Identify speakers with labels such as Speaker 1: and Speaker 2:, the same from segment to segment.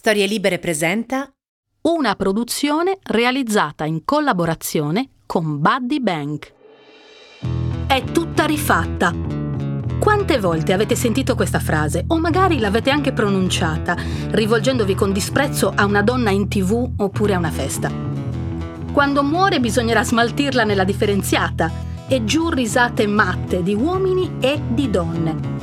Speaker 1: Storie Libere presenta
Speaker 2: una produzione realizzata in collaborazione con Buddy Bank. È tutta rifatta. Quante volte avete sentito questa frase o magari l'avete anche pronunciata, rivolgendovi con disprezzo a una donna in tv oppure a una festa? Quando muore bisognerà smaltirla nella differenziata e giù risate matte di uomini e di donne.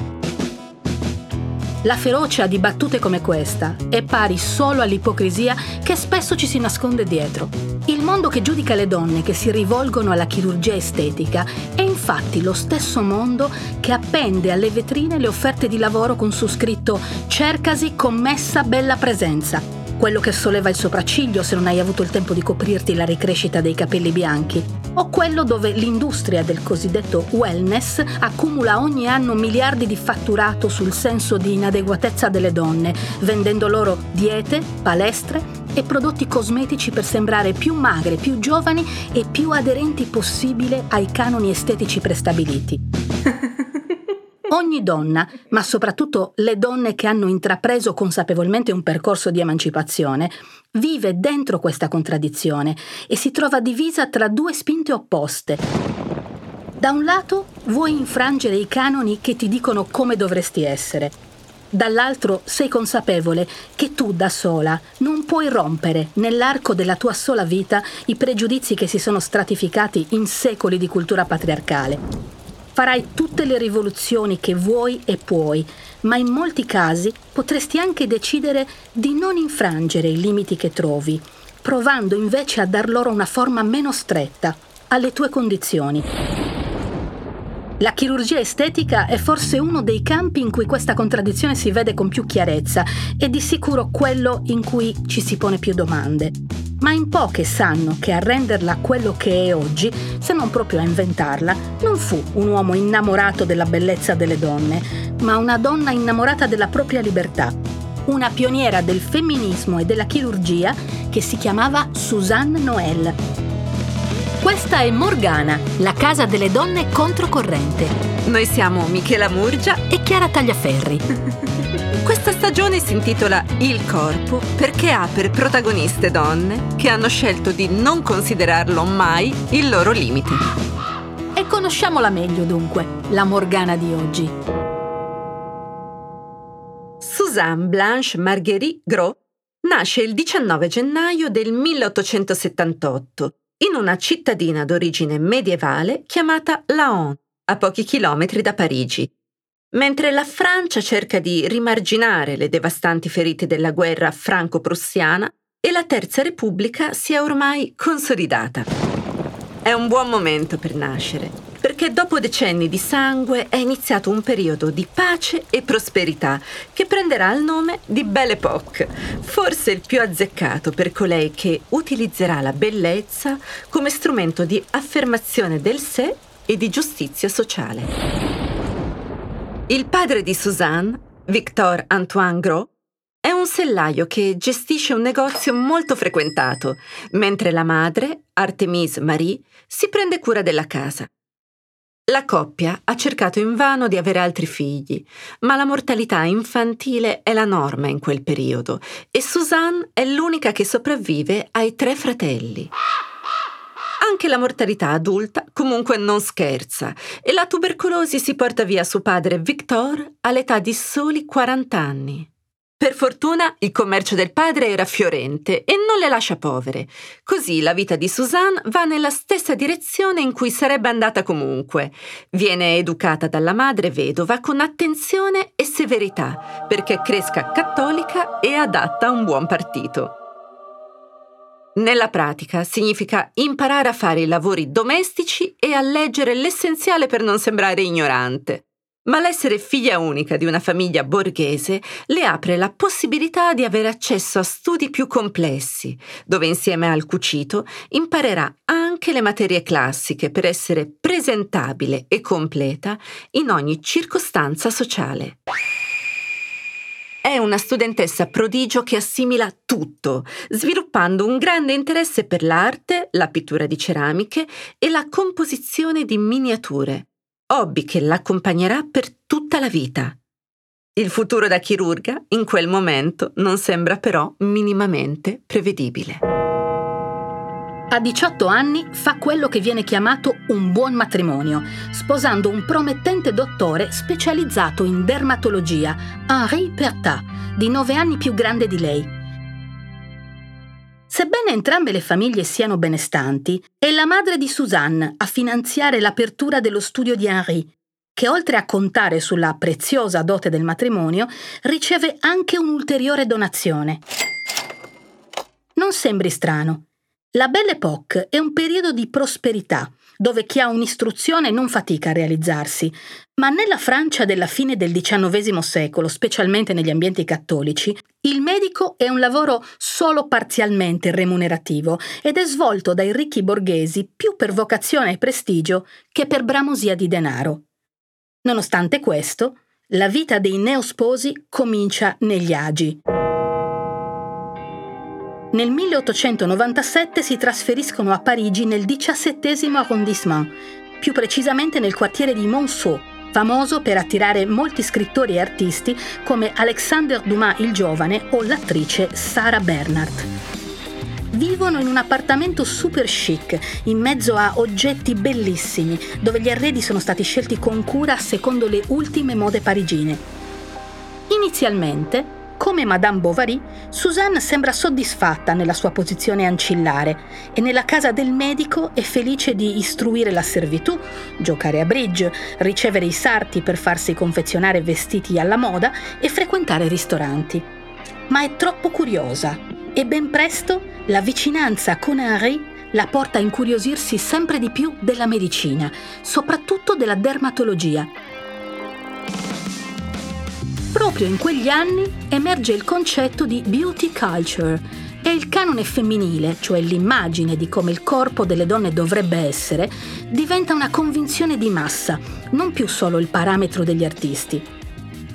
Speaker 2: La ferocia di battute come questa è pari solo all'ipocrisia che spesso ci si nasconde dietro. Il mondo che giudica le donne che si rivolgono alla chirurgia estetica è infatti lo stesso mondo che appende alle vetrine le offerte di lavoro con su scritto Cercasi commessa bella presenza quello che solleva il sopracciglio se non hai avuto il tempo di coprirti la ricrescita dei capelli bianchi, o quello dove l'industria del cosiddetto wellness accumula ogni anno miliardi di fatturato sul senso di inadeguatezza delle donne, vendendo loro diete, palestre e prodotti cosmetici per sembrare più magre, più giovani e più aderenti possibile ai canoni estetici prestabiliti. Ogni donna, ma soprattutto le donne che hanno intrapreso consapevolmente un percorso di emancipazione, vive dentro questa contraddizione e si trova divisa tra due spinte opposte. Da un lato vuoi infrangere i canoni che ti dicono come dovresti essere. Dall'altro sei consapevole che tu da sola non puoi rompere nell'arco della tua sola vita i pregiudizi che si sono stratificati in secoli di cultura patriarcale. Farai tutte le rivoluzioni che vuoi e puoi, ma in molti casi potresti anche decidere di non infrangere i limiti che trovi, provando invece a dar loro una forma meno stretta alle tue condizioni. La chirurgia estetica è forse uno dei campi in cui questa contraddizione si vede con più chiarezza e di sicuro quello in cui ci si pone più domande ma in poche sanno che a renderla quello che è oggi, se non proprio a inventarla, non fu un uomo innamorato della bellezza delle donne, ma una donna innamorata della propria libertà, una pioniera del femminismo e della chirurgia che si chiamava Suzanne Noël. Questa è Morgana, la casa delle donne controcorrente.
Speaker 3: Noi siamo Michela Murgia
Speaker 2: e Chiara Tagliaferri.
Speaker 3: Stagione si intitola Il corpo perché ha per protagoniste donne che hanno scelto di non considerarlo mai il loro limite.
Speaker 2: E conosciamola meglio dunque, la Morgana di oggi.
Speaker 3: Suzanne Blanche Marguerite Gros nasce il 19 gennaio del 1878 in una cittadina d'origine medievale chiamata Laon, a pochi chilometri da Parigi, Mentre la Francia cerca di rimarginare le devastanti ferite della guerra franco-prussiana e la Terza Repubblica si è ormai consolidata. È un buon momento per nascere, perché dopo decenni di sangue è iniziato un periodo di pace e prosperità che prenderà il nome di Belle Époque, forse il più azzeccato per colei che utilizzerà la bellezza come strumento di affermazione del sé e di giustizia sociale. Il padre di Suzanne, Victor Antoine Gros, è un sellaio che gestisce un negozio molto frequentato, mentre la madre, Artemise Marie, si prende cura della casa. La coppia ha cercato invano di avere altri figli, ma la mortalità infantile è la norma in quel periodo e Suzanne è l'unica che sopravvive ai tre fratelli. Anche la mortalità adulta comunque non scherza e la tubercolosi si porta via suo padre Victor all'età di soli 40 anni. Per fortuna il commercio del padre era fiorente e non le lascia povere. Così la vita di Suzanne va nella stessa direzione in cui sarebbe andata comunque. Viene educata dalla madre vedova con attenzione e severità perché cresca cattolica e adatta a un buon partito. Nella pratica significa imparare a fare i lavori domestici e a leggere l'essenziale per non sembrare ignorante. Ma l'essere figlia unica di una famiglia borghese le apre la possibilità di avere accesso a studi più complessi, dove insieme al cucito imparerà anche le materie classiche per essere presentabile e completa in ogni circostanza sociale. È una studentessa prodigio che assimila tutto, sviluppando un grande interesse per l'arte, la pittura di ceramiche e la composizione di miniature, hobby che l'accompagnerà per tutta la vita. Il futuro da chirurga in quel momento non sembra però minimamente prevedibile.
Speaker 2: A 18 anni fa quello che viene chiamato un buon matrimonio, sposando un promettente dottore specializzato in dermatologia, Henri Pertat, di 9 anni più grande di lei. Sebbene entrambe le famiglie siano benestanti, è la madre di Suzanne a finanziare l'apertura dello studio di Henri, che oltre a contare sulla preziosa dote del matrimonio, riceve anche un'ulteriore donazione. Non sembri strano. La Belle Époque è un periodo di prosperità, dove chi ha un'istruzione non fatica a realizzarsi, ma nella Francia della fine del XIX secolo, specialmente negli ambienti cattolici, il medico è un lavoro solo parzialmente remunerativo ed è svolto dai ricchi borghesi più per vocazione e prestigio che per bramosia di denaro. Nonostante questo, la vita dei neosposi comincia negli agi. Nel 1897 si trasferiscono a Parigi nel XVII arrondissement, più precisamente nel quartiere di Monceau, famoso per attirare molti scrittori e artisti come Alexander Dumas il giovane o l'attrice Sarah Bernhardt. Vivono in un appartamento super chic, in mezzo a oggetti bellissimi, dove gli arredi sono stati scelti con cura secondo le ultime mode parigine. Inizialmente, come Madame Bovary, Suzanne sembra soddisfatta nella sua posizione ancillare e nella casa del medico è felice di istruire la servitù, giocare a bridge, ricevere i sarti per farsi confezionare vestiti alla moda e frequentare ristoranti. Ma è troppo curiosa e ben presto la vicinanza con Henri la porta a incuriosirsi sempre di più della medicina, soprattutto della dermatologia Proprio in quegli anni emerge il concetto di beauty culture. E il canone femminile, cioè l'immagine di come il corpo delle donne dovrebbe essere, diventa una convinzione di massa, non più solo il parametro degli artisti.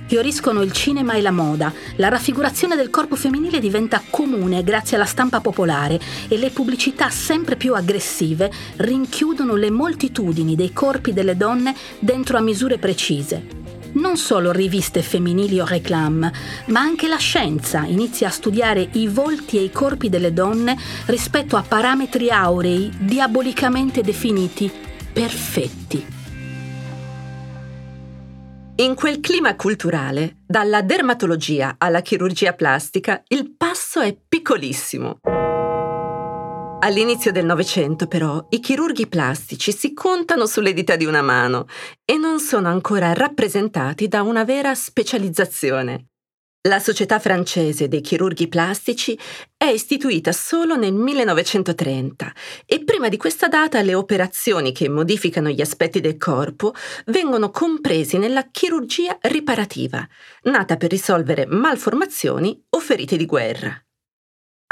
Speaker 2: Fioriscono il cinema e la moda, la raffigurazione del corpo femminile diventa comune grazie alla stampa popolare e le pubblicità sempre più aggressive rinchiudono le moltitudini dei corpi delle donne dentro a misure precise non solo riviste femminili o reclam, ma anche la scienza inizia a studiare i volti e i corpi delle donne rispetto a parametri aurei diabolicamente definiti perfetti.
Speaker 3: In quel clima culturale, dalla dermatologia alla chirurgia plastica, il passo è piccolissimo. All'inizio del Novecento, però, i chirurghi plastici si contano sulle dita di una mano e non sono ancora rappresentati da una vera specializzazione. La Società francese dei chirurghi plastici è istituita solo nel 1930 e prima di questa data le operazioni che modificano gli aspetti del corpo vengono compresi nella chirurgia riparativa, nata per risolvere malformazioni o ferite di guerra.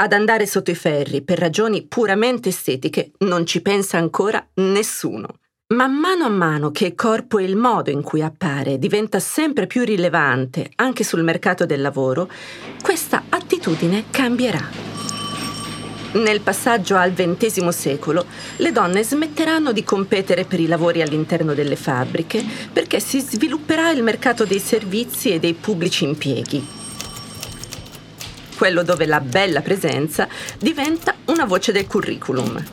Speaker 3: Ad andare sotto i ferri per ragioni puramente estetiche non ci pensa ancora nessuno. Man mano a mano che il corpo e il modo in cui appare diventa sempre più rilevante anche sul mercato del lavoro, questa attitudine cambierà. Nel passaggio al XX secolo, le donne smetteranno di competere per i lavori all'interno delle fabbriche perché si svilupperà il mercato dei servizi e dei pubblici impieghi quello dove la bella presenza diventa una voce del curriculum.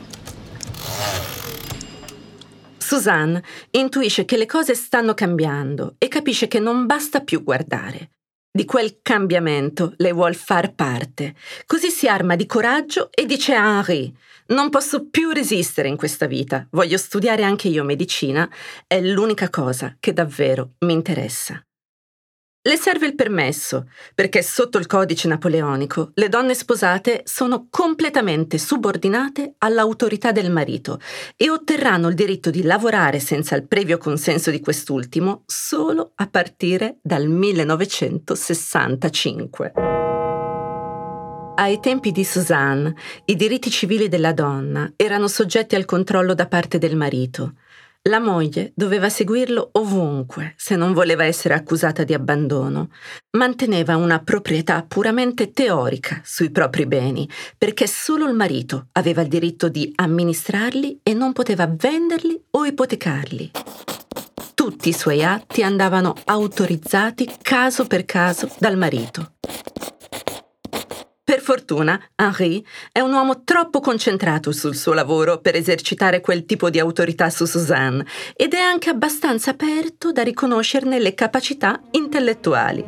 Speaker 3: Suzanne intuisce che le cose stanno cambiando e capisce che non basta più guardare. Di quel cambiamento lei vuol far parte. Così si arma di coraggio e dice a Henri: Non posso più resistere in questa vita, voglio studiare anche io medicina, è l'unica cosa che davvero mi interessa. Le serve il permesso, perché sotto il codice napoleonico le donne sposate sono completamente subordinate all'autorità del marito e otterranno il diritto di lavorare senza il previo consenso di quest'ultimo solo a partire dal 1965. Ai tempi di Suzanne, i diritti civili della donna erano soggetti al controllo da parte del marito la moglie doveva seguirlo ovunque se non voleva essere accusata di abbandono. Manteneva una proprietà puramente teorica sui propri beni, perché solo il marito aveva il diritto di amministrarli e non poteva venderli o ipotecarli. tutti i suoi atti andavano autorizzati caso per caso dal marito. Fortuna, Henri è un uomo troppo concentrato sul suo lavoro per esercitare quel tipo di autorità su Suzanne ed è anche abbastanza aperto da riconoscerne le capacità intellettuali.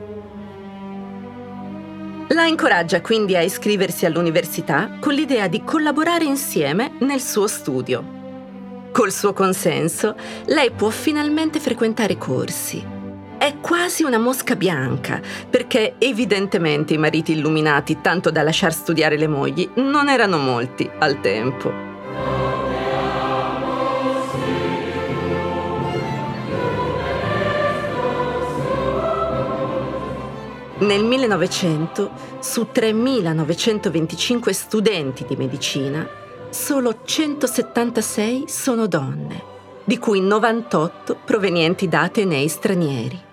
Speaker 3: La incoraggia quindi a iscriversi all'università con l'idea di collaborare insieme nel suo studio. Col suo consenso, lei può finalmente frequentare corsi è quasi una mosca bianca, perché evidentemente i mariti illuminati tanto da lasciar studiare le mogli non erano molti al tempo. Nel 1900, su 3.925 studenti di medicina, solo 176 sono donne, di cui 98 provenienti da atenei stranieri.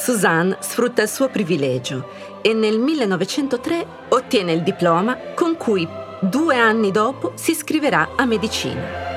Speaker 3: Suzanne sfrutta il suo privilegio e nel 1903 ottiene il diploma con cui due anni dopo si iscriverà a medicina.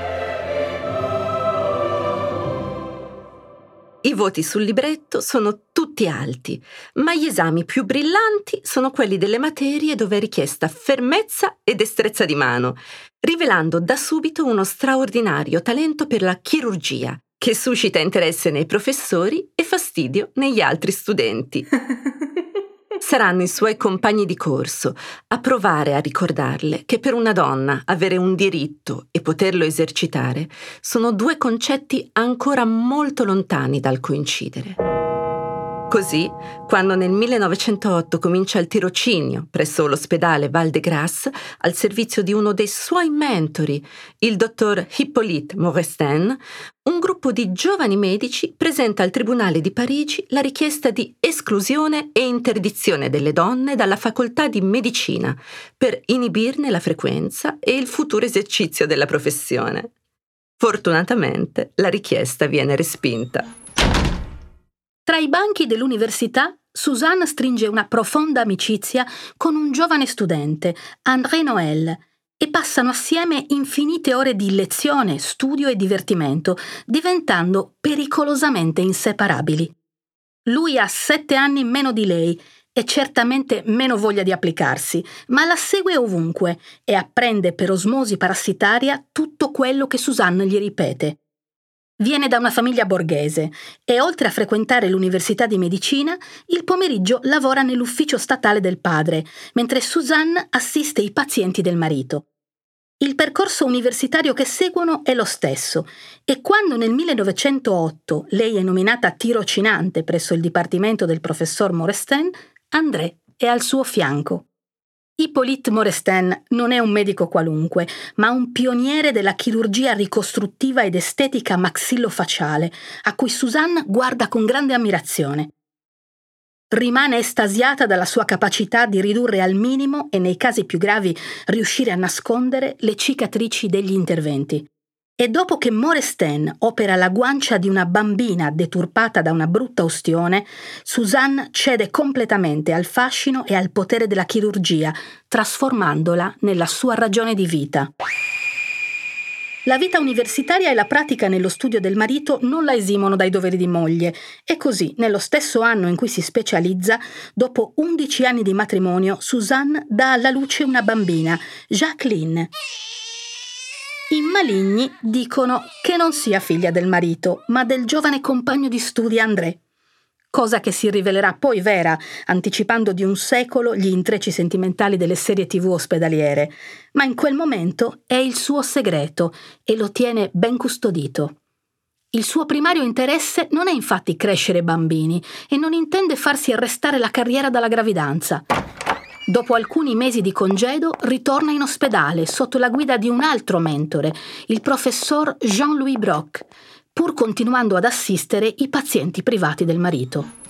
Speaker 3: I voti sul libretto sono tutti alti, ma gli esami più brillanti sono quelli delle materie dove è richiesta fermezza e destrezza di mano, rivelando da subito uno straordinario talento per la chirurgia, che suscita interesse nei professori e fastidio negli altri studenti. Saranno i suoi compagni di corso a provare a ricordarle che per una donna avere un diritto e poterlo esercitare sono due concetti ancora molto lontani dal coincidere. Così, quando nel 1908 comincia il tirocinio presso l'ospedale Val de Grasse al servizio di uno dei suoi mentori, il dottor Hippolyte Morestin, un gruppo di giovani medici presenta al Tribunale di Parigi la richiesta di esclusione e interdizione delle donne dalla facoltà di medicina per inibirne la frequenza e il futuro esercizio della professione. Fortunatamente la richiesta viene respinta.
Speaker 2: Tra i banchi dell'università, Suzanne stringe una profonda amicizia con un giovane studente, André Noël, e passano assieme infinite ore di lezione, studio e divertimento, diventando pericolosamente inseparabili. Lui ha sette anni meno di lei e certamente meno voglia di applicarsi, ma la segue ovunque e apprende per osmosi parassitaria tutto quello che Suzanne gli ripete. Viene da una famiglia borghese e oltre a frequentare l'università di medicina, il pomeriggio lavora nell'ufficio statale del padre, mentre Suzanne assiste i pazienti del marito. Il percorso universitario che seguono è lo stesso e quando nel 1908 lei è nominata tirocinante presso il dipartimento del professor Morestin, André è al suo fianco. Hippolyte Morestin non è un medico qualunque, ma un pioniere della chirurgia ricostruttiva ed estetica maxillofacciale, a cui Suzanne guarda con grande ammirazione. Rimane estasiata dalla sua capacità di ridurre al minimo e nei casi più gravi riuscire a nascondere le cicatrici degli interventi. E dopo che Morestin opera la guancia di una bambina deturpata da una brutta ustione, Suzanne cede completamente al fascino e al potere della chirurgia, trasformandola nella sua ragione di vita. La vita universitaria e la pratica nello studio del marito non la esimono dai doveri di moglie e così, nello stesso anno in cui si specializza, dopo 11 anni di matrimonio, Suzanne dà alla luce una bambina, Jacqueline. I maligni dicono che non sia figlia del marito, ma del giovane compagno di studi André. Cosa che si rivelerà poi vera, anticipando di un secolo gli intrecci sentimentali delle serie tv ospedaliere, ma in quel momento è il suo segreto e lo tiene ben custodito. Il suo primario interesse non è infatti crescere bambini e non intende farsi arrestare la carriera dalla gravidanza. Dopo alcuni mesi di congedo ritorna in ospedale sotto la guida di un altro mentore, il professor Jean-Louis Brock, pur continuando ad assistere i pazienti privati del marito.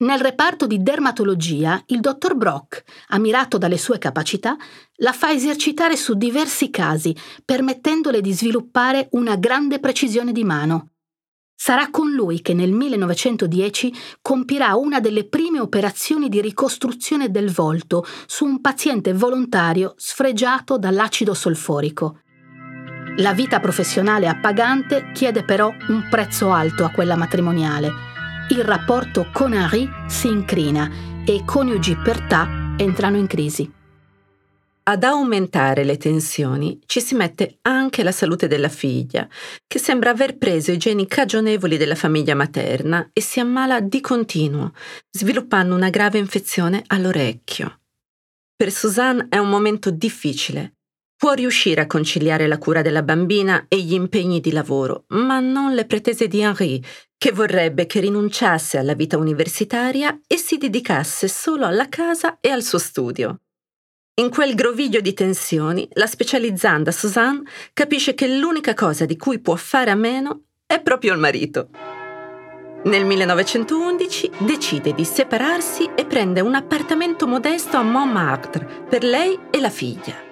Speaker 2: Nel reparto di dermatologia, il dottor Brock, ammirato dalle sue capacità, la fa esercitare su diversi casi, permettendole di sviluppare una grande precisione di mano. Sarà con lui che nel 1910 compirà una delle prime operazioni di ricostruzione del volto su un paziente volontario sfregiato dall'acido solforico. La vita professionale appagante chiede però un prezzo alto a quella matrimoniale. Il rapporto con Henri si incrina e i coniugi Pertat entrano in crisi.
Speaker 3: Ad aumentare le tensioni ci si mette anche la salute della figlia, che sembra aver preso i geni cagionevoli della famiglia materna e si ammala di continuo, sviluppando una grave infezione all'orecchio. Per Suzanne è un momento difficile. Può riuscire a conciliare la cura della bambina e gli impegni di lavoro, ma non le pretese di Henri, che vorrebbe che rinunciasse alla vita universitaria e si dedicasse solo alla casa e al suo studio. In quel groviglio di tensioni, la specializzanda Suzanne capisce che l'unica cosa di cui può fare a meno è proprio il marito. Nel 1911 decide di separarsi e prende un appartamento modesto a Montmartre per lei e la figlia.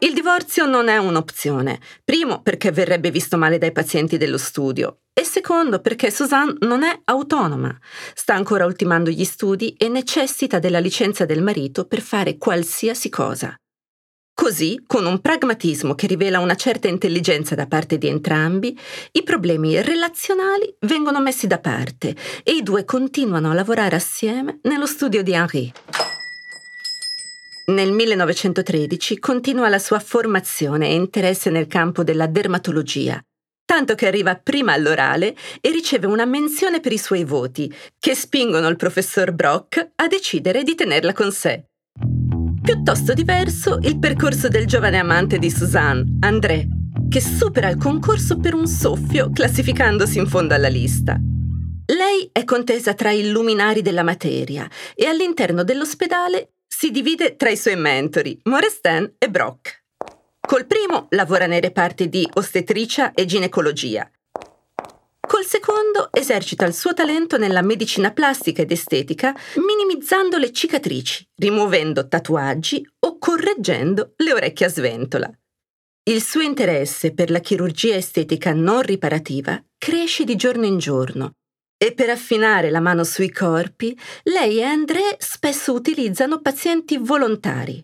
Speaker 3: Il divorzio non è un'opzione, primo perché verrebbe visto male dai pazienti dello studio e secondo perché Suzanne non è autonoma, sta ancora ultimando gli studi e necessita della licenza del marito per fare qualsiasi cosa. Così, con un pragmatismo che rivela una certa intelligenza da parte di entrambi, i problemi relazionali vengono messi da parte e i due continuano a lavorare assieme nello studio di Henri. Nel 1913 continua la sua formazione e interesse nel campo della dermatologia, tanto che arriva prima all'orale e riceve una menzione per i suoi voti, che spingono il professor Brock a decidere di tenerla con sé. Piuttosto diverso il percorso del giovane amante di Suzanne, André, che supera il concorso per un soffio classificandosi in fondo alla lista. Lei è contesa tra i luminari della materia e all'interno dell'ospedale si divide tra i suoi mentori, Morestin e Brock. Col primo lavora nei reparti di ostetricia e ginecologia. Col secondo esercita il suo talento nella medicina plastica ed estetica, minimizzando le cicatrici, rimuovendo tatuaggi o correggendo le orecchie a sventola. Il suo interesse per la chirurgia estetica non riparativa cresce di giorno in giorno e per affinare la mano sui corpi, lei e André spesso utilizzano pazienti volontari.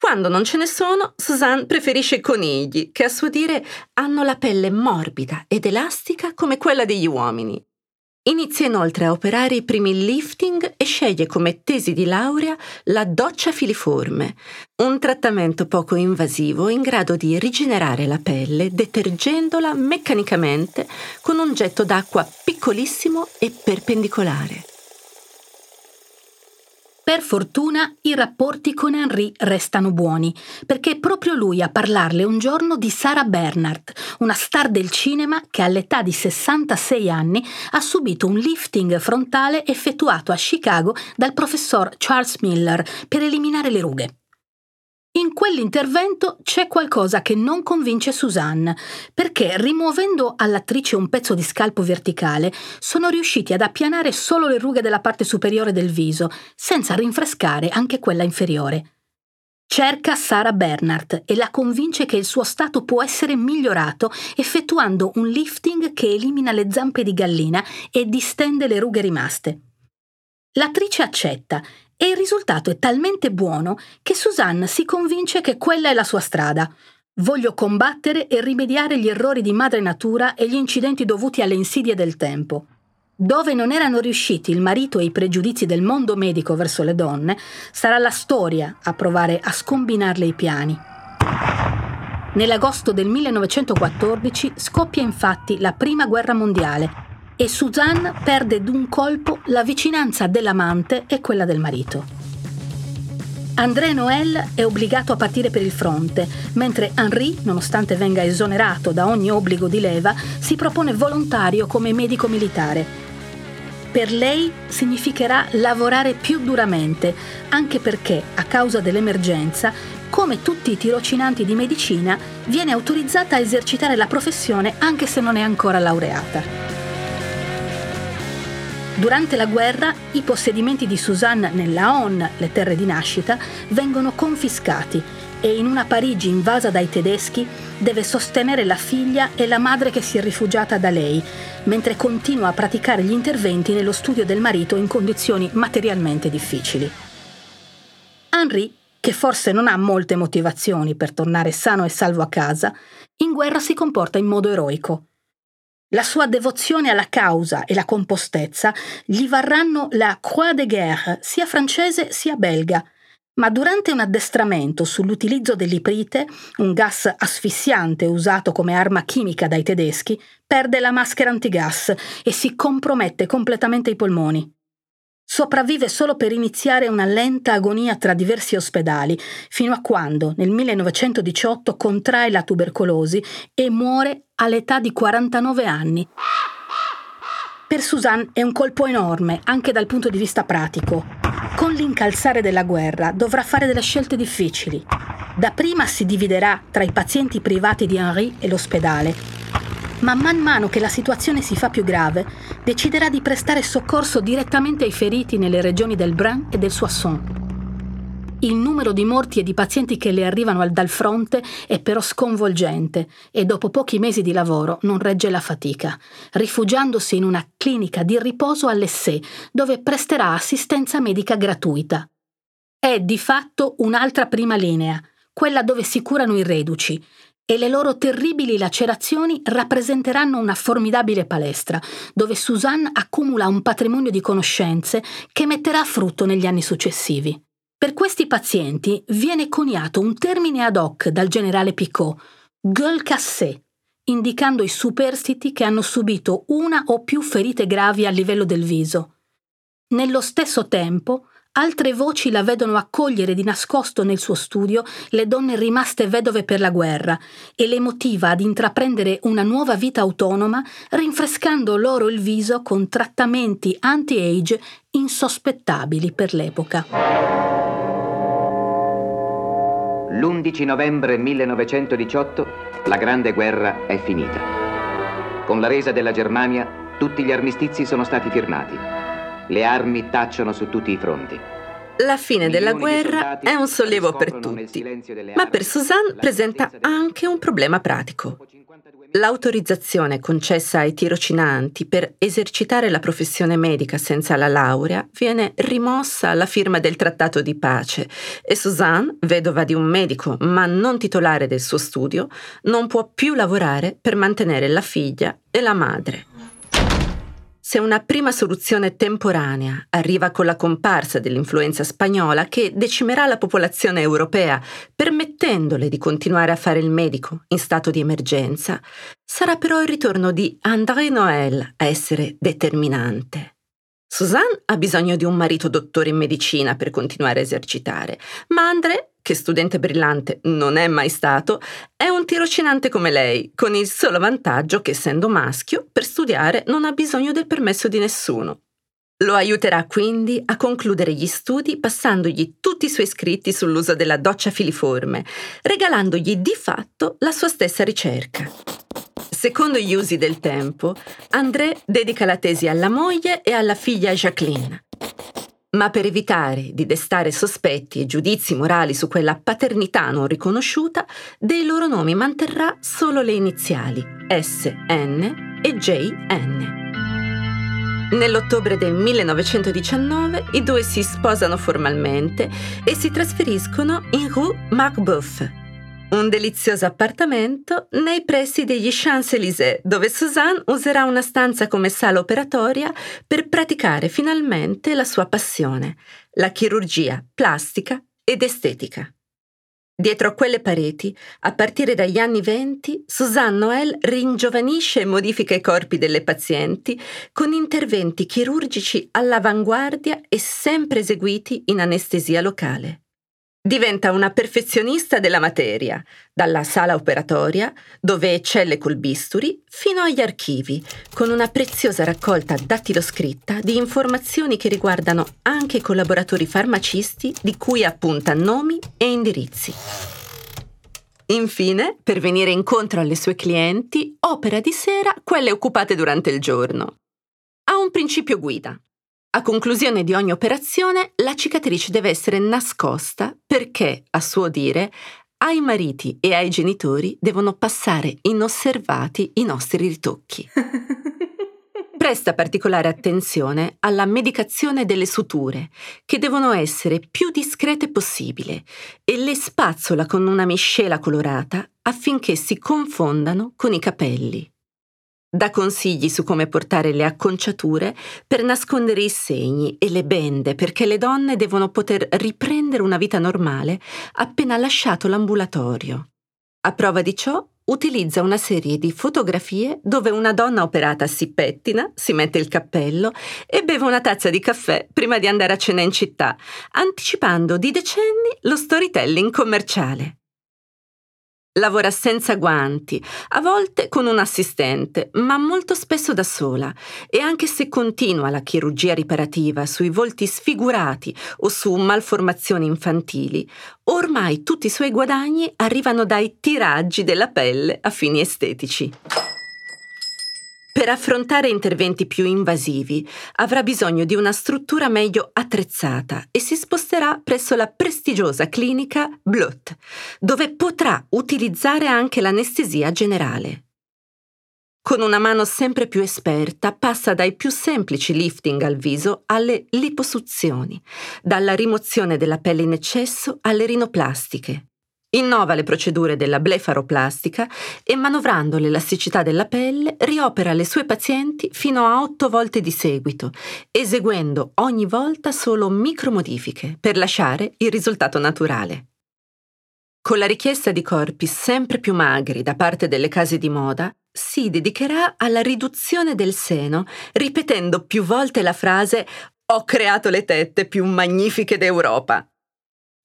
Speaker 3: Quando non ce ne sono, Suzanne preferisce conigli, che a suo dire hanno la pelle morbida ed elastica come quella degli uomini. Inizia inoltre a operare i primi lifting e sceglie come tesi di laurea la doccia filiforme, un trattamento poco invasivo in grado di rigenerare la pelle detergendola meccanicamente con un getto d'acqua piccolissimo e perpendicolare.
Speaker 2: Per fortuna i rapporti con Henri restano buoni, perché è proprio lui a parlarle un giorno di Sarah Bernhardt, una star del cinema che all'età di 66 anni ha subito un lifting frontale effettuato a Chicago dal professor Charles Miller per eliminare le rughe. In quell'intervento c'è qualcosa che non convince Suzanne, perché rimuovendo all'attrice un pezzo di scalpo verticale, sono riusciti ad appianare solo le rughe della parte superiore del viso, senza rinfrescare anche quella inferiore. Cerca Sarah Bernhardt e la convince che il suo stato può essere migliorato effettuando un lifting che elimina le zampe di gallina e distende le rughe rimaste. L'attrice accetta e il risultato è talmente buono che Suzanne si convince che quella è la sua strada. Voglio combattere e rimediare gli errori di madre natura e gli incidenti dovuti alle insidie del tempo. Dove non erano riusciti il marito e i pregiudizi del mondo medico verso le donne, sarà la storia a provare a scombinarle i piani. Nell'agosto del 1914 scoppia infatti la Prima Guerra Mondiale e Suzanne perde d'un colpo la vicinanza dell'amante e quella del marito. André Noël è obbligato a partire per il fronte, mentre Henri, nonostante venga esonerato da ogni obbligo di leva, si propone volontario come medico militare. Per lei significherà lavorare più duramente, anche perché, a causa dell'emergenza, come tutti i tirocinanti di medicina, viene autorizzata a esercitare la professione anche se non è ancora laureata. Durante la guerra i possedimenti di Suzanne nella On, le terre di nascita, vengono confiscati e in una Parigi invasa dai tedeschi deve sostenere la figlia e la madre che si è rifugiata da lei, mentre continua a praticare gli interventi nello studio del marito in condizioni materialmente difficili. Henri che forse non ha molte motivazioni per tornare sano e salvo a casa, in guerra si comporta in modo eroico. La sua devozione alla causa e la compostezza gli varranno la Croix de Guerre, sia francese sia belga, ma durante un addestramento sull'utilizzo dell'iprite, un gas asfissiante usato come arma chimica dai tedeschi, perde la maschera antigas e si compromette completamente i polmoni. Sopravvive solo per iniziare una lenta agonia tra diversi ospedali, fino a quando, nel 1918, contrae la tubercolosi e muore all'età di 49 anni. Per Suzanne è un colpo enorme, anche dal punto di vista pratico. Con l'incalzare della guerra dovrà fare delle scelte difficili. Dapprima si dividerà tra i pazienti privati di Henri e l'ospedale, ma man mano che la situazione si fa più grave, deciderà di prestare soccorso direttamente ai feriti nelle regioni del Brin e del Soissons. Il numero di morti e di pazienti che le arrivano dal fronte è però sconvolgente e dopo pochi mesi di lavoro non regge la fatica, rifugiandosi in una clinica di riposo all'Essé, dove presterà assistenza medica gratuita. È di fatto un'altra prima linea, quella dove si curano i reduci, e le loro terribili lacerazioni rappresenteranno una formidabile palestra, dove Suzanne accumula un patrimonio di conoscenze che metterà a frutto negli anni successivi. Per questi pazienti viene coniato un termine ad hoc dal generale Picot, gueule cassée, indicando i superstiti che hanno subito una o più ferite gravi a livello del viso. Nello stesso tempo, altre voci la vedono accogliere di nascosto nel suo studio le donne rimaste vedove per la guerra e le motiva ad intraprendere una nuova vita autonoma, rinfrescando loro il viso con trattamenti anti-age insospettabili per l'epoca.
Speaker 1: L'11 novembre 1918 la Grande Guerra è finita. Con la resa della Germania tutti gli armistizi sono stati firmati. Le armi tacciono su tutti i fronti.
Speaker 3: La fine della guerra è un sollievo per tutti, ma per Suzanne presenta anche un problema pratico. L'autorizzazione concessa ai tirocinanti per esercitare la professione medica senza la laurea viene rimossa alla firma del trattato di pace e Suzanne, vedova di un medico ma non titolare del suo studio, non può più lavorare per mantenere la figlia e la madre. Se una prima soluzione temporanea arriva con la comparsa dell'influenza spagnola che decimerà la popolazione europea, permettendole di continuare a fare il medico in stato di emergenza, sarà però il ritorno di André Noël a essere determinante. Suzanne ha bisogno di un marito dottore in medicina per continuare a esercitare, ma André che studente brillante non è mai stato, è un tirocinante come lei, con il solo vantaggio che essendo maschio, per studiare non ha bisogno del permesso di nessuno. Lo aiuterà quindi a concludere gli studi passandogli tutti i suoi scritti sull'uso della doccia filiforme, regalandogli di fatto la sua stessa ricerca. Secondo gli usi del tempo, André dedica la tesi alla moglie e alla figlia Jacqueline. Ma per evitare di destare sospetti e giudizi morali su quella paternità non riconosciuta, dei loro nomi manterrà solo le iniziali SN e JN. Nell'ottobre del 1919 i due si sposano formalmente e si trasferiscono in Rue Marbeuf, un delizioso appartamento nei pressi degli Champs-Élysées, dove Suzanne userà una stanza come sala operatoria per praticare finalmente la sua passione, la chirurgia plastica ed estetica. Dietro a quelle pareti, a partire dagli anni venti, Suzanne Noël ringiovanisce e modifica i corpi delle pazienti con interventi chirurgici all'avanguardia e sempre eseguiti in anestesia locale. Diventa una perfezionista della materia, dalla sala operatoria, dove eccelle col bisturi, fino agli archivi, con una preziosa raccolta dattiloscritta di informazioni che riguardano anche i collaboratori farmacisti di cui appunta nomi e indirizzi. Infine, per venire incontro alle sue clienti, opera di sera quelle occupate durante il giorno. Ha un principio guida. A conclusione di ogni operazione, la cicatrice deve essere nascosta perché, a suo dire, ai mariti e ai genitori devono passare inosservati i nostri ritocchi. Presta particolare attenzione alla medicazione delle suture, che devono essere più discrete possibile, e le spazzola con una miscela colorata affinché si confondano con i capelli. Dà consigli su come portare le acconciature per nascondere i segni e le bende perché le donne devono poter riprendere una vita normale appena lasciato l'ambulatorio. A prova di ciò, utilizza una serie di fotografie dove una donna operata si pettina, si mette il cappello e beve una tazza di caffè prima di andare a cena in città, anticipando di decenni lo storytelling commerciale. Lavora senza guanti, a volte con un assistente, ma molto spesso da sola. E anche se continua la chirurgia riparativa sui volti sfigurati o su malformazioni infantili, ormai tutti i suoi guadagni arrivano dai tiraggi della pelle a fini estetici. Per affrontare interventi più invasivi avrà bisogno di una struttura meglio attrezzata e si sposterà presso la prestigiosa clinica Blot, dove potrà utilizzare anche l'anestesia generale. Con una mano sempre più esperta passa dai più semplici lifting al viso alle liposuzioni, dalla rimozione della pelle in eccesso alle rinoplastiche. Innova le procedure della blefaroplastica e manovrando l'elasticità della pelle riopera le sue pazienti fino a otto volte di seguito, eseguendo ogni volta solo micromodifiche per lasciare il risultato naturale. Con la richiesta di corpi sempre più magri da parte delle case di moda, si dedicherà alla riduzione del seno, ripetendo più volte la frase Ho creato le tette più magnifiche d'Europa.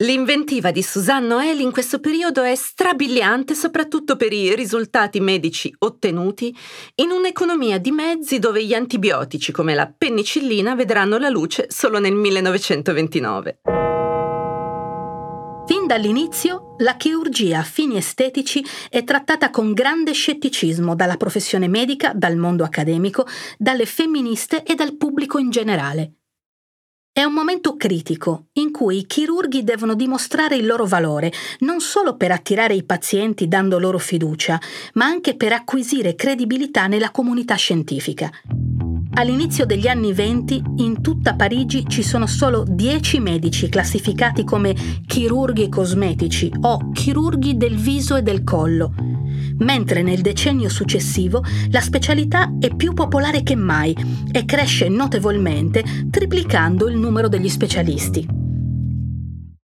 Speaker 3: L'inventiva di Suzanne Noel in questo periodo è strabiliante soprattutto per i risultati medici ottenuti in un'economia di mezzi dove gli antibiotici come la penicillina vedranno la luce solo nel 1929.
Speaker 2: Fin dall'inizio, la chirurgia a fini estetici è trattata con grande scetticismo dalla professione medica, dal mondo accademico, dalle femministe e dal pubblico in generale. È un momento critico in cui i chirurghi devono dimostrare il loro valore, non solo per attirare i pazienti dando loro fiducia, ma anche per acquisire credibilità nella comunità scientifica. All'inizio degli anni 20 in tutta Parigi ci sono solo 10 medici classificati come chirurghi cosmetici o chirurghi del viso e del collo, mentre nel decennio successivo la specialità è più popolare che mai e cresce notevolmente, triplicando il numero degli specialisti.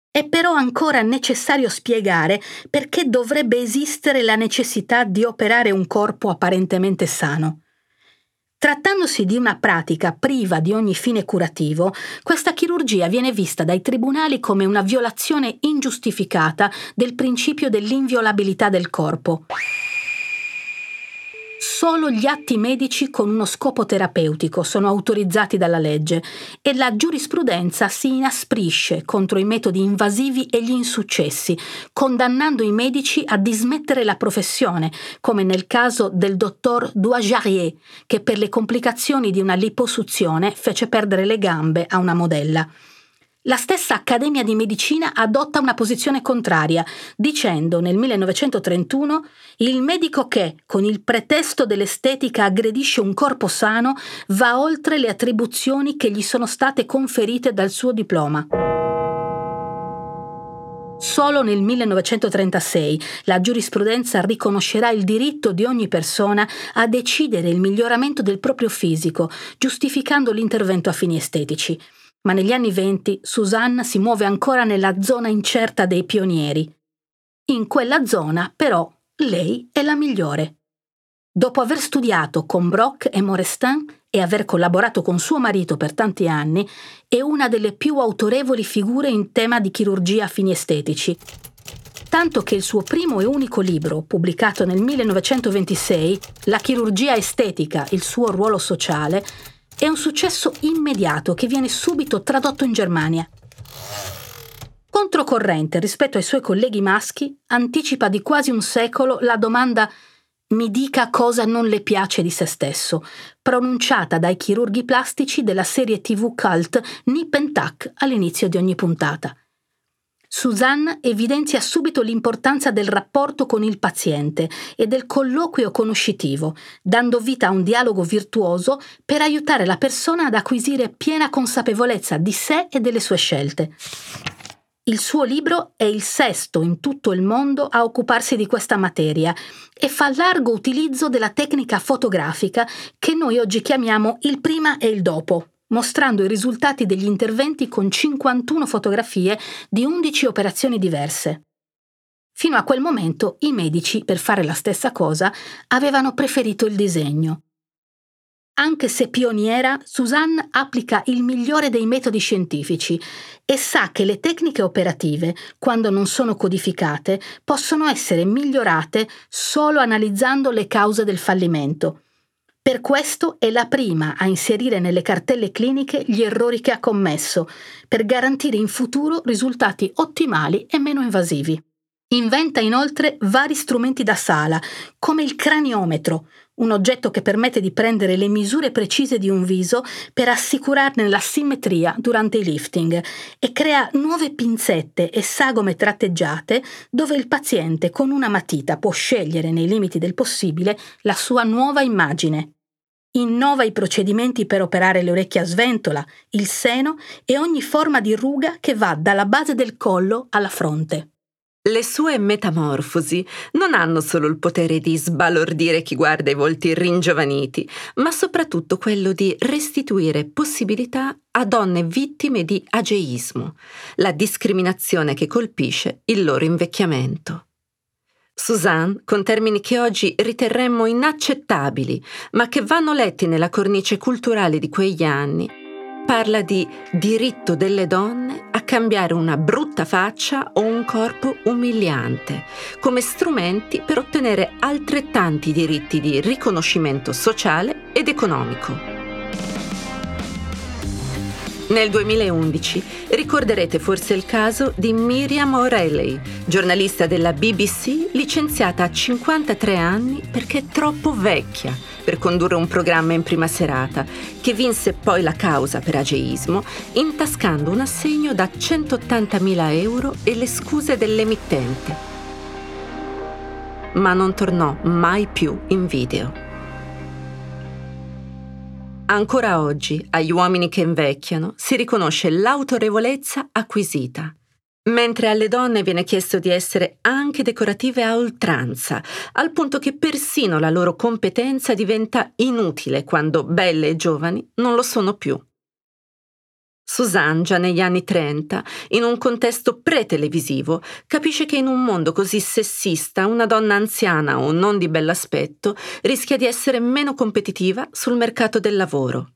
Speaker 2: È però ancora necessario spiegare perché dovrebbe esistere la necessità di operare un corpo apparentemente sano. Trattandosi di una pratica priva di ogni fine curativo, questa chirurgia viene vista dai tribunali come una violazione ingiustificata del principio dell'inviolabilità del corpo. Solo gli atti medici con uno scopo terapeutico sono autorizzati dalla legge e la giurisprudenza si inasprisce contro i metodi invasivi e gli insuccessi, condannando i medici a dismettere la professione, come nel caso del dottor Douajarier, che per le complicazioni di una liposuzione fece perdere le gambe a una modella. La stessa Accademia di Medicina adotta una posizione contraria, dicendo nel 1931 il medico che, con il pretesto dell'estetica, aggredisce un corpo sano va oltre le attribuzioni che gli sono state conferite dal suo diploma. Solo nel 1936 la giurisprudenza riconoscerà il diritto di ogni persona a decidere il miglioramento del proprio fisico, giustificando l'intervento a fini estetici ma negli anni venti Susanne si muove ancora nella zona incerta dei pionieri. In quella zona, però, lei è la migliore. Dopo aver studiato con Brock e Morestin e aver collaborato con suo marito per tanti anni, è una delle più autorevoli figure in tema di chirurgia a fini estetici. Tanto che il suo primo e unico libro, pubblicato nel 1926, La chirurgia estetica, il suo ruolo sociale, è un successo immediato che viene subito tradotto in Germania. Controcorrente rispetto ai suoi colleghi maschi, anticipa di quasi un secolo la domanda mi dica cosa non le piace di se stesso, pronunciata dai chirurghi plastici della serie TV cult Nip and Tuck all'inizio di ogni puntata. Suzanne evidenzia subito l'importanza del rapporto con il paziente e del colloquio conoscitivo, dando vita a un dialogo virtuoso per aiutare la persona ad acquisire piena consapevolezza di sé e delle sue scelte. Il suo libro è il sesto in tutto il mondo a occuparsi di questa materia e fa largo utilizzo della tecnica fotografica che noi oggi chiamiamo il prima e il dopo, mostrando i risultati degli interventi con 51 fotografie di 11 operazioni diverse. Fino a quel momento i medici, per fare la stessa cosa, avevano preferito il disegno. Anche se pioniera, Suzanne applica il migliore dei metodi scientifici e sa che le tecniche operative, quando non sono codificate, possono essere migliorate solo analizzando le cause del fallimento. Per questo è la prima a inserire nelle cartelle cliniche gli errori che ha commesso, per garantire in futuro risultati ottimali e meno invasivi. Inventa inoltre vari strumenti da sala, come il craniometro, un oggetto che permette di prendere le misure precise di un viso per assicurarne la simmetria durante i lifting e crea nuove pinzette e sagome tratteggiate dove il paziente con una matita può scegliere nei limiti del possibile la sua nuova immagine. Innova i procedimenti per operare le orecchie a sventola, il seno e ogni forma di ruga che va dalla base del collo alla fronte.
Speaker 3: Le sue metamorfosi non hanno solo il potere di sbalordire chi guarda i volti ringiovaniti, ma soprattutto quello di restituire possibilità a donne vittime di ageismo, la discriminazione che colpisce il loro invecchiamento. Suzanne, con termini che oggi riterremmo inaccettabili, ma che vanno letti nella cornice culturale di quegli anni, parla di diritto delle donne a cambiare una brutta faccia o un corpo umiliante, come strumenti per ottenere altrettanti diritti di riconoscimento sociale ed economico. Nel 2011 ricorderete forse il caso di Miriam O'Reilly, giornalista della BBC licenziata a 53 anni perché troppo vecchia per condurre un programma in prima serata, che vinse poi la causa per ageismo, intascando un assegno da 180.000 euro e le scuse dell'emittente. Ma non tornò mai più in video. Ancora oggi, agli uomini che invecchiano, si riconosce l'autorevolezza acquisita mentre alle donne viene chiesto di essere anche decorative a oltranza, al punto che persino la loro competenza diventa inutile quando belle e giovani non lo sono più. Suzanne, già negli anni 30, in un contesto pre-televisivo, capisce che in un mondo così sessista una donna anziana o non di bell'aspetto rischia di essere meno competitiva sul mercato del lavoro.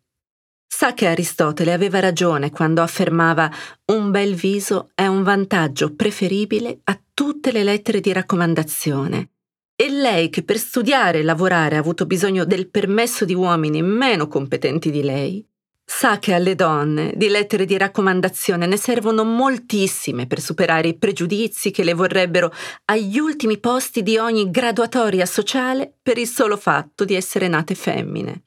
Speaker 3: Sa che Aristotele aveva ragione quando affermava un bel viso è un vantaggio preferibile a tutte le lettere di raccomandazione. E lei che per studiare e lavorare ha avuto bisogno del permesso di uomini meno competenti di lei, sa che alle donne di lettere di raccomandazione ne servono moltissime per superare i pregiudizi che le vorrebbero agli ultimi posti di ogni graduatoria sociale per il solo fatto di essere nate femmine.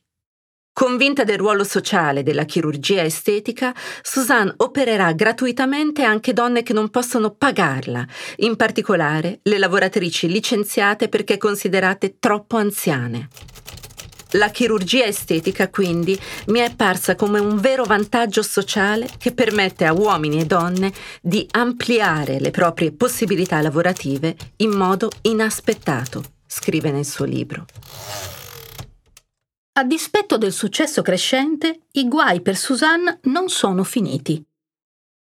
Speaker 3: Convinta del ruolo sociale della chirurgia estetica, Suzanne opererà gratuitamente anche donne che non possono pagarla, in particolare le lavoratrici licenziate perché considerate troppo anziane. La chirurgia estetica quindi mi è apparsa come un vero vantaggio sociale che permette a uomini e donne di ampliare le proprie possibilità lavorative in modo inaspettato, scrive nel suo libro.
Speaker 2: A dispetto del successo crescente, i guai per Suzanne non sono finiti.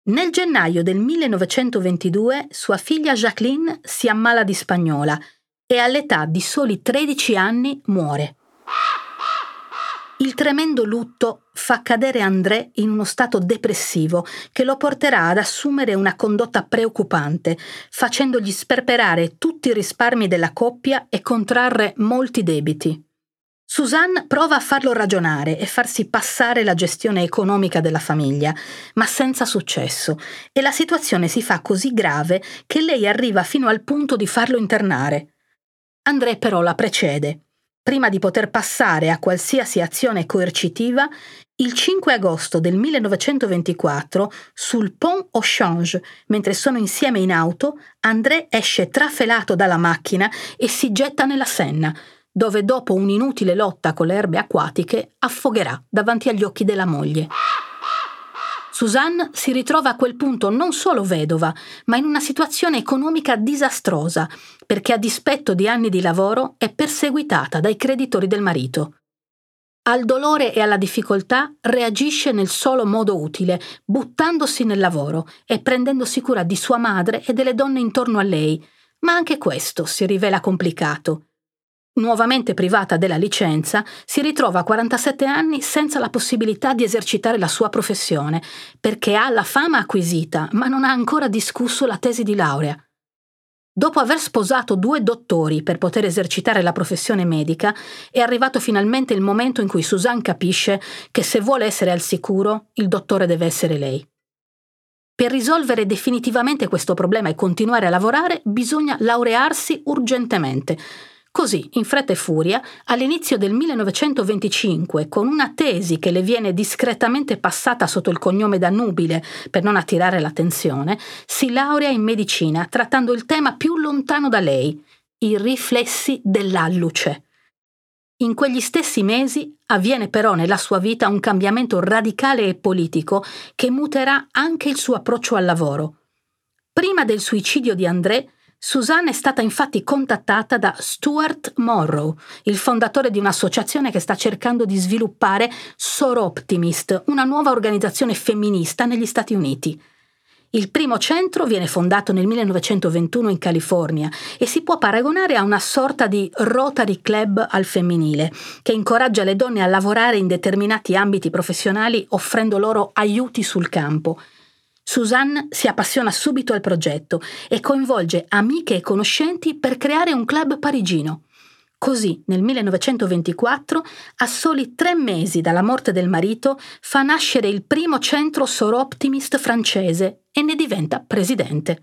Speaker 2: Nel gennaio del 1922 sua figlia Jacqueline si ammala di spagnola e all'età di soli 13 anni muore. Il tremendo lutto fa cadere André in uno stato depressivo che lo porterà ad assumere una condotta preoccupante, facendogli sperperare tutti i risparmi della coppia e contrarre molti debiti. Suzanne prova a farlo ragionare e farsi passare la gestione economica della famiglia, ma senza successo, e la situazione si fa così grave che lei arriva fino al punto di farlo internare. André però la precede. Prima di poter passare a qualsiasi azione coercitiva, il 5 agosto del 1924, sul Pont au Change, mentre sono insieme in auto, André esce trafelato dalla macchina e si getta nella Senna, dove dopo un'inutile lotta con le erbe acquatiche affogherà davanti agli occhi della moglie. Suzanne si ritrova a quel punto non solo vedova, ma in una situazione economica disastrosa, perché a dispetto di anni di lavoro è perseguitata dai creditori del marito. Al dolore e alla difficoltà reagisce nel solo modo utile, buttandosi nel lavoro e prendendosi cura di sua madre e delle donne intorno a lei, ma anche questo si rivela complicato. Nuovamente privata della licenza, si ritrova a 47 anni senza la possibilità di esercitare la sua professione, perché ha la fama acquisita, ma non ha ancora discusso la tesi di laurea. Dopo aver sposato due dottori per poter esercitare la professione medica, è arrivato finalmente il momento in cui Suzanne capisce che se vuole essere al sicuro, il dottore deve essere lei. Per risolvere definitivamente questo problema e continuare a lavorare, bisogna laurearsi urgentemente. Così, in fretta e furia, all'inizio del 1925, con una tesi che le viene discretamente passata sotto il cognome da nubile per non attirare l'attenzione, si laurea in medicina trattando il tema più lontano da lei, i riflessi dell'alluce. In quegli stessi mesi avviene però nella sua vita un cambiamento radicale e politico che muterà anche il suo approccio al lavoro. Prima del suicidio di André, Suzanne è stata infatti contattata da Stuart Morrow, il fondatore di un'associazione che sta cercando di sviluppare Soroptimist, una nuova organizzazione femminista negli Stati Uniti. Il primo centro viene fondato nel 1921 in California e si può paragonare a una sorta di Rotary Club al femminile, che incoraggia le donne a lavorare in determinati ambiti professionali offrendo loro aiuti sul campo. Suzanne si appassiona subito al progetto e coinvolge amiche e conoscenti per creare un club parigino. Così, nel 1924, a soli tre mesi dalla morte del marito, fa nascere il primo centro soroptimist francese e ne diventa presidente.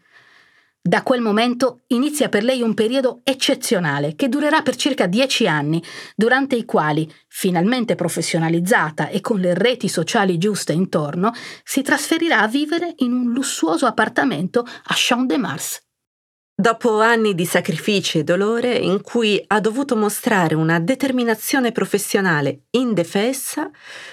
Speaker 2: Da quel momento inizia per lei un periodo eccezionale che durerà per circa dieci anni, durante i quali, finalmente professionalizzata e con le reti sociali giuste intorno, si trasferirà a vivere in un lussuoso appartamento a Champ-de-Mars,
Speaker 3: Dopo anni di sacrifici e dolore in cui ha dovuto mostrare una determinazione professionale indefessa,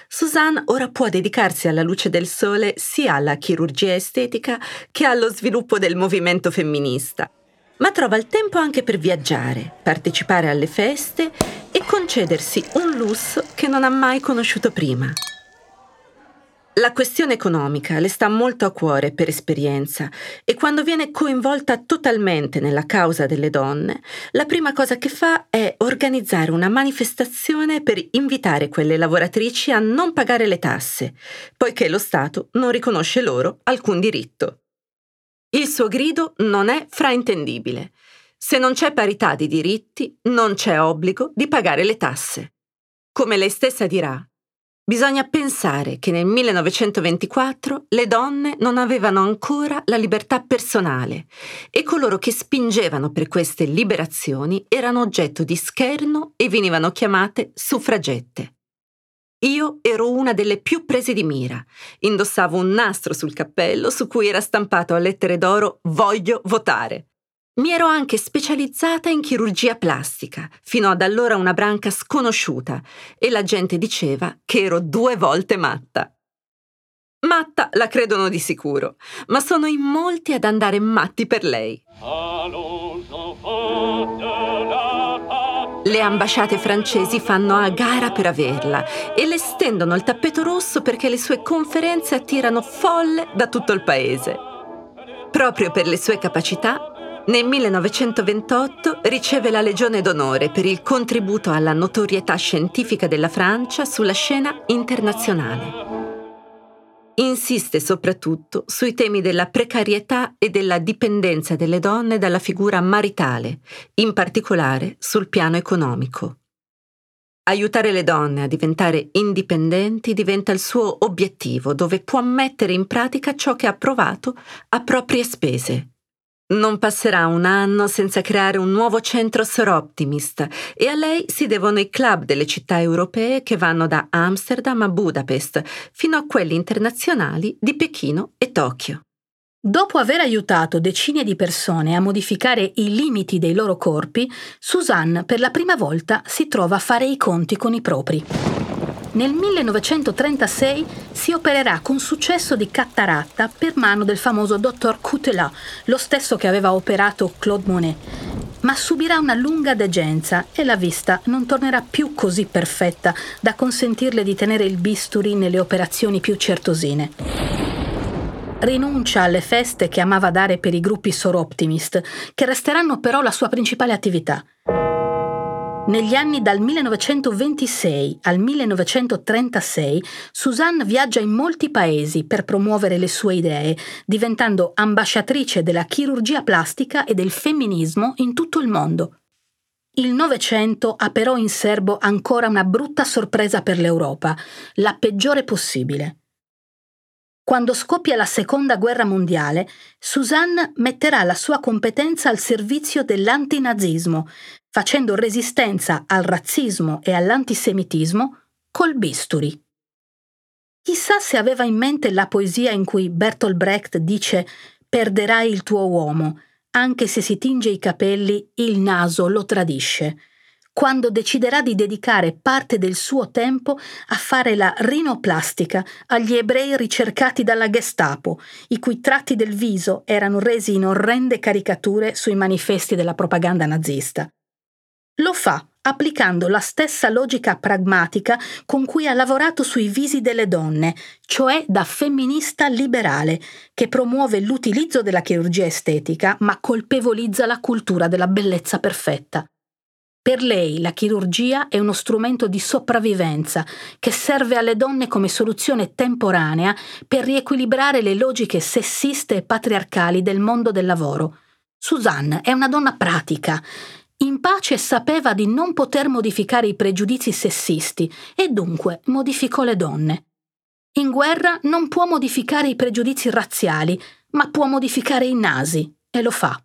Speaker 3: Suzanne ora può dedicarsi alla luce del sole sia alla chirurgia estetica che allo sviluppo del movimento femminista. Ma trova il tempo anche per viaggiare, partecipare alle feste e concedersi un lusso che non ha mai conosciuto prima. La questione economica le sta molto a cuore per esperienza e quando viene coinvolta totalmente nella causa delle donne, la prima cosa che fa è organizzare una manifestazione per invitare quelle lavoratrici a non pagare le tasse, poiché lo Stato non riconosce loro alcun diritto. Il suo grido non è fraintendibile. Se non c'è parità di diritti, non c'è obbligo di pagare le tasse. Come lei stessa dirà, Bisogna pensare che nel 1924 le donne non avevano ancora la libertà personale e coloro che spingevano per queste liberazioni erano oggetto di scherno e venivano chiamate suffragette. Io ero una delle più prese di mira. Indossavo un nastro sul cappello su cui era stampato a lettere d'oro Voglio votare. Mi ero anche specializzata in chirurgia plastica, fino ad allora una branca sconosciuta, e la gente diceva che ero due volte matta. Matta la credono di sicuro, ma sono in molti ad andare matti per lei. Le ambasciate francesi fanno a gara per averla e le stendono il tappeto rosso perché le sue conferenze attirano folle da tutto il paese. Proprio per le sue capacità, nel 1928 riceve la Legione d'onore per il contributo alla notorietà scientifica della Francia sulla scena internazionale. Insiste soprattutto sui temi della precarietà e della dipendenza delle donne dalla figura maritale, in particolare sul piano economico. Aiutare le donne a diventare indipendenti diventa il suo obiettivo, dove può mettere in pratica ciò che ha provato a proprie spese Non passerà un anno senza creare un nuovo centro Soroptimist e a lei si devono i club delle città europee che vanno da Amsterdam a Budapest fino a quelli internazionali di Pechino e Tokyo.
Speaker 2: Dopo aver aiutato decine di persone a modificare i limiti dei loro corpi, Suzanne per la prima volta si trova a fare i conti con i propri. Nel 1936 si opererà con successo di cataratta per mano del famoso dottor Coutelas, lo stesso che aveva operato Claude Monet. Ma subirà una lunga degenza e la vista non tornerà più così perfetta da consentirle di tenere il bisturi nelle operazioni più certosine. Rinuncia alle feste che amava dare per i gruppi Soroptimist, che resteranno però la sua principale attività. Negli anni dal 1926 al 1936 Suzanne viaggia in molti paesi per promuovere le sue idee, diventando ambasciatrice della chirurgia plastica e del femminismo in tutto il mondo. Il Novecento ha però in serbo ancora una brutta sorpresa per l'Europa, la peggiore possibile. Quando scoppia la seconda guerra mondiale, Suzanne metterà la sua competenza al servizio dell'antinazismo, facendo resistenza al razzismo e all'antisemitismo col bisturi. Chissà se aveva in mente la poesia in cui Bertolt Brecht dice Perderai il tuo uomo, anche se si tinge i capelli, il naso lo tradisce quando deciderà di dedicare parte del suo tempo a fare la rinoplastica agli ebrei ricercati dalla Gestapo, i cui tratti del viso erano resi in orrende caricature sui manifesti della propaganda nazista. Lo fa applicando la stessa logica pragmatica con cui ha lavorato sui visi delle donne, cioè da femminista liberale, che promuove l'utilizzo della chirurgia estetica ma colpevolizza la cultura della bellezza perfetta. Per lei la chirurgia è uno strumento di sopravvivenza che serve alle donne come soluzione temporanea per riequilibrare le logiche sessiste e patriarcali del mondo del lavoro. Suzanne è una donna pratica. In pace sapeva di non poter modificare i pregiudizi sessisti e dunque modificò le donne. In guerra non può modificare i pregiudizi razziali, ma può modificare i nasi e lo fa.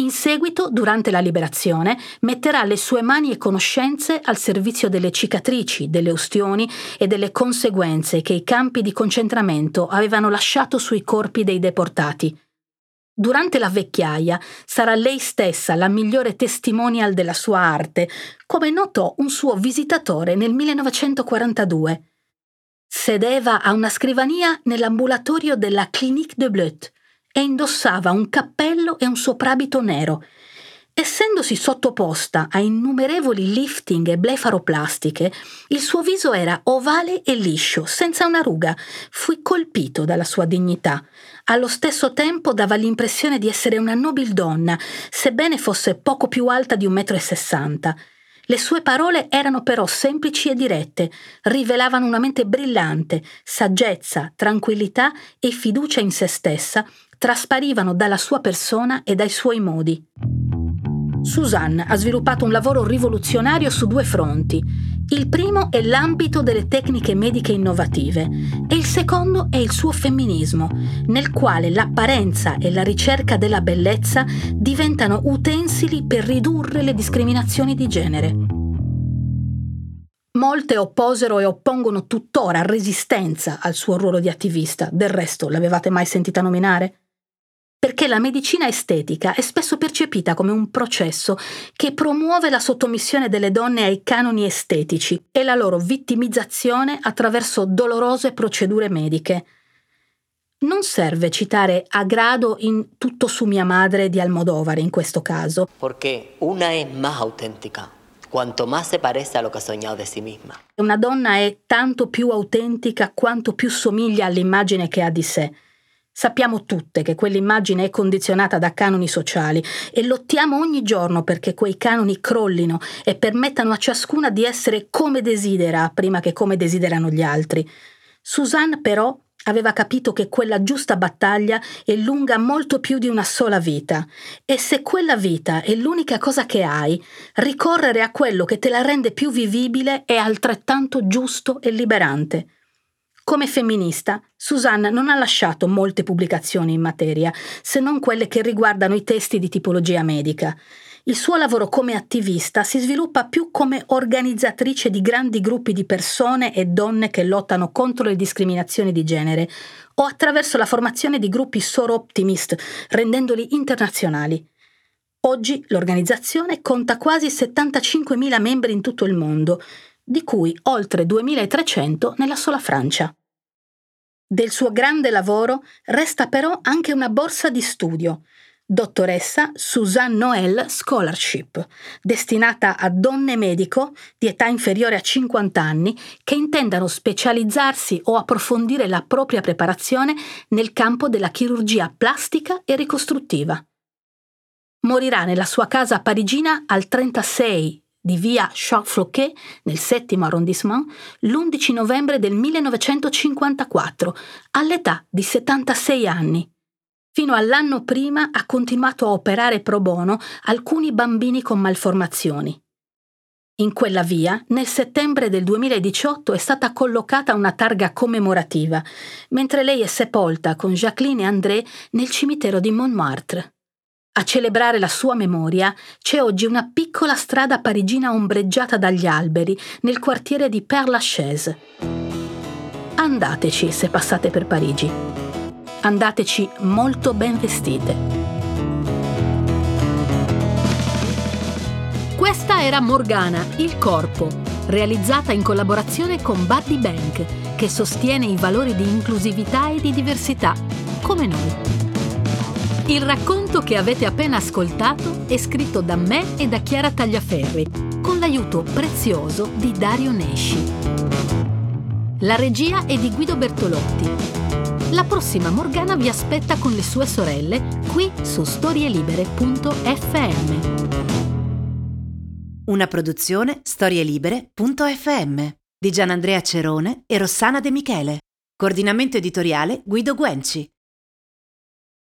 Speaker 2: In seguito, durante la liberazione, metterà le sue mani e conoscenze al servizio delle cicatrici, delle ustioni e delle conseguenze che i campi di concentramento avevano lasciato sui corpi dei deportati. Durante la vecchiaia sarà lei stessa la migliore testimonial della sua arte, come notò un suo visitatore nel 1942. Sedeva a una scrivania nell'ambulatorio della Clinique de Bleut e indossava un cappello e un soprabito nero. Essendosi sottoposta a innumerevoli lifting e blefaroplastiche, il suo viso era ovale e liscio, senza una ruga. Fui colpito dalla sua dignità. Allo stesso tempo dava l'impressione di essere una nobildonna, sebbene fosse poco più alta di un metro e sessanta. Le sue parole erano però semplici e dirette, rivelavano una mente brillante, saggezza, tranquillità e fiducia in se stessa trasparivano dalla sua persona e dai suoi modi. Suzanne ha sviluppato un lavoro rivoluzionario su due fronti. Il primo è l'ambito delle tecniche mediche innovative e il secondo è il suo femminismo, nel quale l'apparenza e la ricerca della bellezza diventano utensili per ridurre le discriminazioni di genere. Molte opposero e oppongono tuttora resistenza al suo ruolo di attivista, del resto l'avevate mai sentita nominare? Perché la medicina estetica è spesso percepita come un processo che promuove la sottomissione delle donne ai canoni estetici e la loro vittimizzazione attraverso dolorose procedure mediche. Non serve citare a grado in Tutto su mia madre di Almodovar in questo caso.
Speaker 4: Perché una è más autentica quanto más se parece a lo que ha soñado de sí misma.
Speaker 2: Una donna è tanto più autentica quanto più somiglia all'immagine che ha di sé. Sappiamo tutte che quell'immagine è condizionata da canoni sociali e lottiamo ogni giorno perché quei canoni crollino e permettano a ciascuna di essere come desidera prima che come desiderano gli altri. Suzanne però aveva capito che quella giusta battaglia è lunga molto più di una sola vita e se quella vita è l'unica cosa che hai, ricorrere a quello che te la rende più vivibile è altrettanto giusto e liberante. Come femminista, Suzanne non ha lasciato molte pubblicazioni in materia, se non quelle che riguardano i testi di tipologia medica. Il suo lavoro come attivista si sviluppa più come organizzatrice di grandi gruppi di persone e donne che lottano contro le discriminazioni di genere, o attraverso la formazione di gruppi soro optimist, rendendoli internazionali. Oggi l'organizzazione conta quasi 75.000 membri in tutto il mondo, di cui oltre 2.300 nella sola Francia. Del suo grande lavoro resta però anche una borsa di studio, dottoressa Suzanne Noël Scholarship, destinata a donne medico di età inferiore a 50 anni che intendano specializzarsi o approfondire la propria preparazione nel campo della chirurgia plastica e ricostruttiva. Morirà nella sua casa parigina al 36 di via Charles-Floquet, nel settimo arrondissement, l'11 novembre del 1954, all'età di 76 anni. Fino all'anno prima ha continuato a operare pro bono alcuni bambini con malformazioni. In quella via, nel settembre del 2018 è stata collocata una targa commemorativa, mentre lei è sepolta con Jacqueline e André nel cimitero di Montmartre. A celebrare la sua memoria c'è oggi una piccola strada parigina ombreggiata dagli alberi nel quartiere di Père Lachaise. Andateci se passate per Parigi. Andateci molto ben vestite. Questa era Morgana, il corpo, realizzata in collaborazione con Buddy Bank, che sostiene i valori di inclusività e di diversità, come noi. Il racconto che avete appena ascoltato è scritto da me e da Chiara Tagliaferri, con l'aiuto prezioso di Dario Nesci. La regia è di Guido Bertolotti. La prossima Morgana vi aspetta con le sue sorelle qui su storielibere.fm.
Speaker 5: Una produzione storielibere.fm di Gianandrea Cerone e Rossana De Michele. Coordinamento editoriale Guido Guenci.